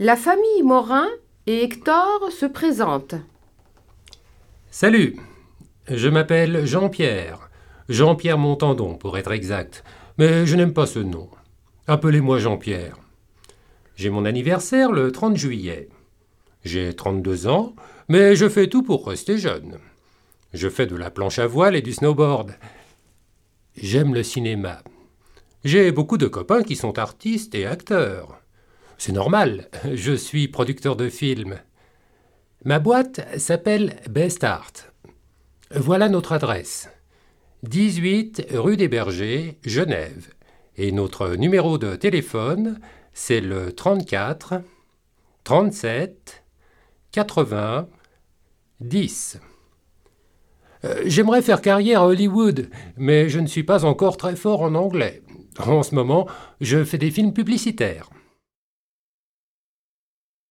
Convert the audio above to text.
La famille Morin et Hector se présentent. Salut, je m'appelle Jean-Pierre. Jean-Pierre Montandon, pour être exact. Mais je n'aime pas ce nom. Appelez-moi Jean-Pierre. J'ai mon anniversaire le 30 juillet. J'ai 32 ans, mais je fais tout pour rester jeune. Je fais de la planche à voile et du snowboard. J'aime le cinéma. J'ai beaucoup de copains qui sont artistes et acteurs. C'est normal, je suis producteur de films. Ma boîte s'appelle Best Art. Voilà notre adresse. 18 rue des Bergers, Genève. Et notre numéro de téléphone, c'est le 34 37 80 10. J'aimerais faire carrière à Hollywood, mais je ne suis pas encore très fort en anglais. En ce moment, je fais des films publicitaires.